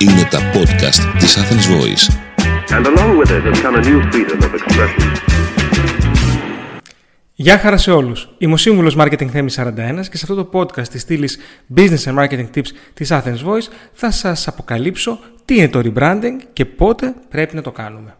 Είναι τα podcast της Athens Voice. And along with it has come a new freedom of expression. Γεια χαρά σε όλους. Είμαι ο σύμβουλος Marketing Θέμης 41 και σε αυτό το podcast της στήλη Business and Marketing Tips της Athens Voice θα σας αποκαλύψω τι είναι το rebranding και πότε πρέπει να το κάνουμε.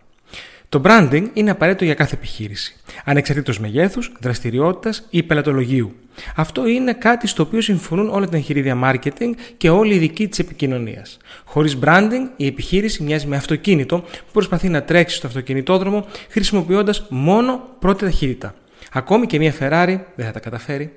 Το branding είναι απαραίτητο για κάθε επιχείρηση, ανεξαρτήτως μεγέθους, δραστηριότητας ή πελατολογίου. Αυτό είναι κάτι στο οποίο συμφωνούν όλα τα εγχειρίδια marketing και όλοι οι ειδικοί της επικοινωνίας. Χωρίς branding, η επιχείρηση μοιάζει με αυτοκίνητο που προσπαθεί να τρέξει στο αυτοκινητόδρομο χρησιμοποιώντας μόνο πρώτη ταχύτητα. Ακόμη και μια Ferrari δεν θα τα καταφέρει.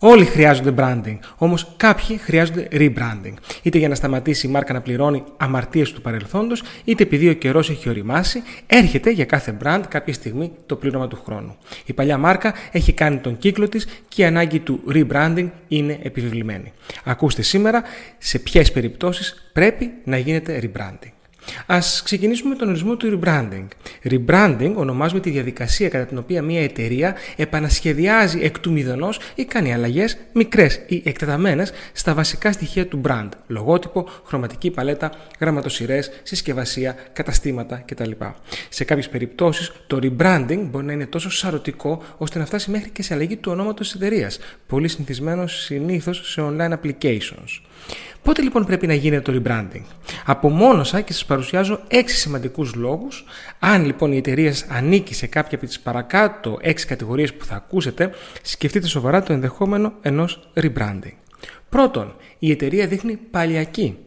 Όλοι χρειάζονται branding, όμως κάποιοι χρειάζονται rebranding. Είτε για να σταματήσει η μάρκα να πληρώνει αμαρτίες του παρελθόντος, είτε επειδή ο καιρός έχει οριμάσει, έρχεται για κάθε brand κάποια στιγμή το πλήρωμα του χρόνου. Η παλιά μάρκα έχει κάνει τον κύκλο της και η ανάγκη του rebranding είναι επιβεβλημένη. Ακούστε σήμερα σε ποιες περιπτώσεις πρέπει να γίνεται rebranding. Α ξεκινήσουμε με τον ορισμό του rebranding. Rebranding ονομάζουμε τη διαδικασία κατά την οποία μια εταιρεία επανασχεδιάζει εκ του μηδενός ή κάνει αλλαγές μικρές ή εκτεταμένες στα βασικά στοιχεία του brand. Λογότυπο, χρωματική παλέτα, γραμματοσυρές, συσκευασία, καταστήματα κτλ. Σε κάποιες περιπτώσεις το rebranding μπορεί να είναι τόσο σαρωτικό ώστε να φτάσει μέχρι και σε αλλαγή του ονόματος της εταιρείας. Πολύ συνηθισμένος συνήθως σε online applications. Πότε λοιπόν πρέπει να γίνεται το rebranding; Απομόνωσα και σας παρουσιάζω έξι σημαντικούς λόγους. Αν λοιπόν η εταιρεία σας ανήκει σε κάποια από τις παρακάτω έξι κατηγορίες που θα ακούσετε, σκεφτείτε σοβαρά το ενδεχόμενο ενός rebranding. Πρώτον, η εταιρεία δείχνει παλιακή.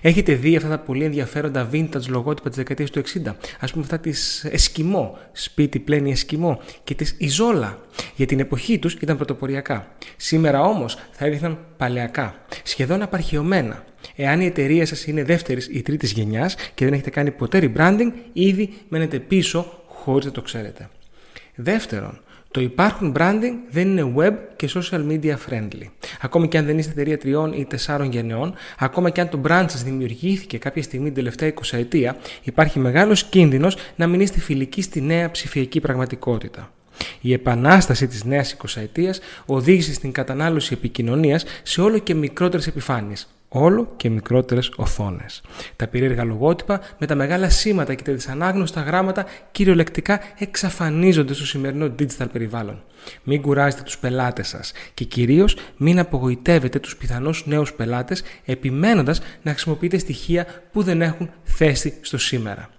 Έχετε δει αυτά τα πολύ ενδιαφέροντα vintage λογότυπα της δεκαετίας του 60, ας πούμε αυτά της Εσκιμό, σπίτι πλένει Εσκιμό και της Ιζόλα. Για την εποχή τους ήταν πρωτοποριακά. Σήμερα όμως θα έδειχναν παλαιακά, σχεδόν απαρχαιωμένα. Εάν η εταιρεία σας είναι δεύτερης ή τρίτης γενιάς και δεν έχετε κάνει ποτέ rebranding, ήδη μένετε πίσω χωρίς να το ξέρετε. Δεύτερον, το υπάρχον branding δεν είναι web και social media friendly. Ακόμη και αν δεν είστε εταιρεία τριών ή τεσσάρων γενεών, ακόμα και αν το brand σας δημιουργήθηκε κάποια στιγμή την τελευταία 20 ετία, υπάρχει μεγάλος κίνδυνος να μην είστε φιλικοί στη νέα ψηφιακή πραγματικότητα. Η επανάσταση της νέας 20 ετίας οδήγησε στην κατανάλωση επικοινωνίας σε όλο και μικρότερες επιφάνειες, όλο και μικρότερες οθόνες. Τα περίεργα λογότυπα με τα μεγάλα σήματα και τα δυσανάγνωστα γράμματα κυριολεκτικά εξαφανίζονται στο σημερινό digital περιβάλλον. Μην κουράζετε τους πελάτες σας και κυρίως μην απογοητεύετε τους πιθανούς νέους πελάτες επιμένοντας να χρησιμοποιείτε στοιχεία που δεν έχουν θέση στο σήμερα.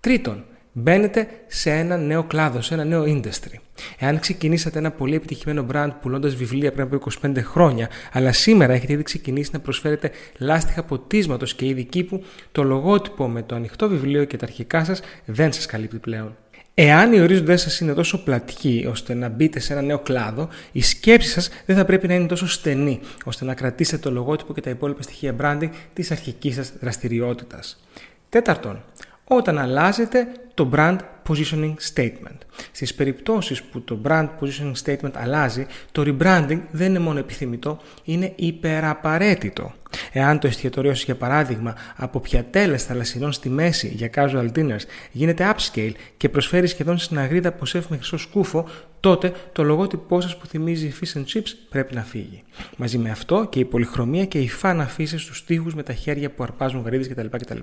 Τρίτον, μπαίνετε σε ένα νέο κλάδο, σε ένα νέο industry. Εάν ξεκινήσατε ένα πολύ επιτυχημένο brand πουλώντας βιβλία πριν από 25 χρόνια, αλλά σήμερα έχετε ήδη ξεκινήσει να προσφέρετε λάστιχα ποτίσματος και είδη κήπου, το λογότυπο με το ανοιχτό βιβλίο και τα αρχικά σας δεν σας καλύπτει πλέον. Εάν οι ορίζοντές σας είναι τόσο πλατικοί ώστε να μπείτε σε ένα νέο κλάδο, η σκέψη σας δεν θα πρέπει να είναι τόσο στενή ώστε να κρατήσετε το λογότυπο και τα υπόλοιπα στοιχεία branding της αρχικής σας δραστηριότητας. Τέταρτον, όταν αλλάζετε το brand positioning statement. Στις περιπτώσεις που το brand positioning statement αλλάζει, το rebranding δεν είναι μόνο επιθυμητό, είναι υπεραπαραίτητο. Εάν το εστιατορίο σας, για παράδειγμα, από πιατέλες θαλασσινών στη μέση για casual dinners γίνεται upscale και προσφέρει σχεδόν στην αγρίδα ποσέφ με χρυσό σκούφο, τότε το λογότυπό σας που θυμίζει fish and chips πρέπει να φύγει. Μαζί με αυτό και η πολυχρωμία και η φαν αφήσει στους τοίχους με τα χέρια που αρπάζουν γαρίδες κτλ.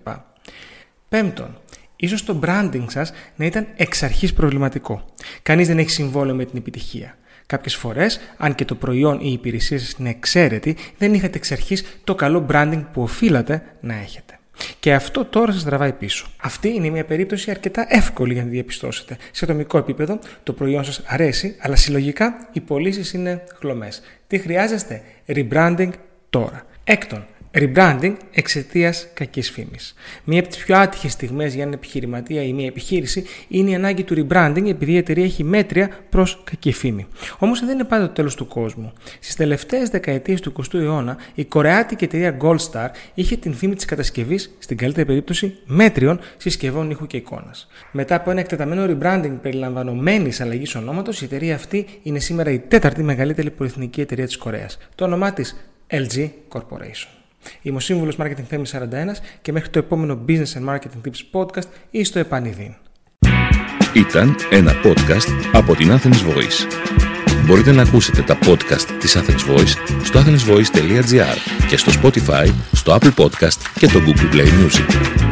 Πέμπτον, ίσως το branding σας να ήταν εξ αρχής προβληματικό. Κανείς δεν έχει συμβόλαιο με την επιτυχία. Κάποιες φορές, αν και το προϊόν ή η υπηρεσία σας είναι εξαίρετη, δεν είχατε εξ αρχής το καλό branding που οφείλατε να έχετε. Και αυτό τώρα σας τραβάει πίσω. Αυτή είναι μια περίπτωση αρκετά εύκολη για να διαπιστώσετε. Σε ατομικό επίπεδο το προϊόν σας αρέσει, αλλά συλλογικά οι πωλήσεις είναι χλωμές. Τι χρειάζεστε, rebranding τώρα. Έκτον, Rebranding εξαιτίας κακής φήμης. Μία από τις πιο άτυχες στιγμές για έναν επιχειρηματία ή μια επιχείρηση είναι η ανάγκη του rebranding επειδή η εταιρεία έχει μέτρια προς κακή φήμη. Όμως δεν είναι πάντα το τέλος του κόσμου. Στις τελευταίες δεκαετίες του 20ου αιώνα, η κορεάτικη εταιρεία Gold Star είχε την φήμη της κατασκευής, στην καλύτερη περίπτωση, μέτριων συσκευών ήχου και εικόνας. Μετά από ένα εκτεταμένο rebranding περιλαμβανομένης αλλαγής ονόματος, η εταιρεία αυτή είναι σήμερα η τέταρτη μεγαλύτερη πολυεθνική εταιρεία της Κορέας. Το όνομά της LG Corporation. Είμαι ο σύμβουλος Marketing Θέμη 41 και μέχρι το επόμενο Business and Marketing Tips podcast ή στο επανειδήν. Ήταν ένα podcast από την Athens Voice. Μπορείτε να ακούσετε τα podcast της Athens Voice στο athensvoice.gr και στο Spotify, στο Apple Podcast και το Google Play Music.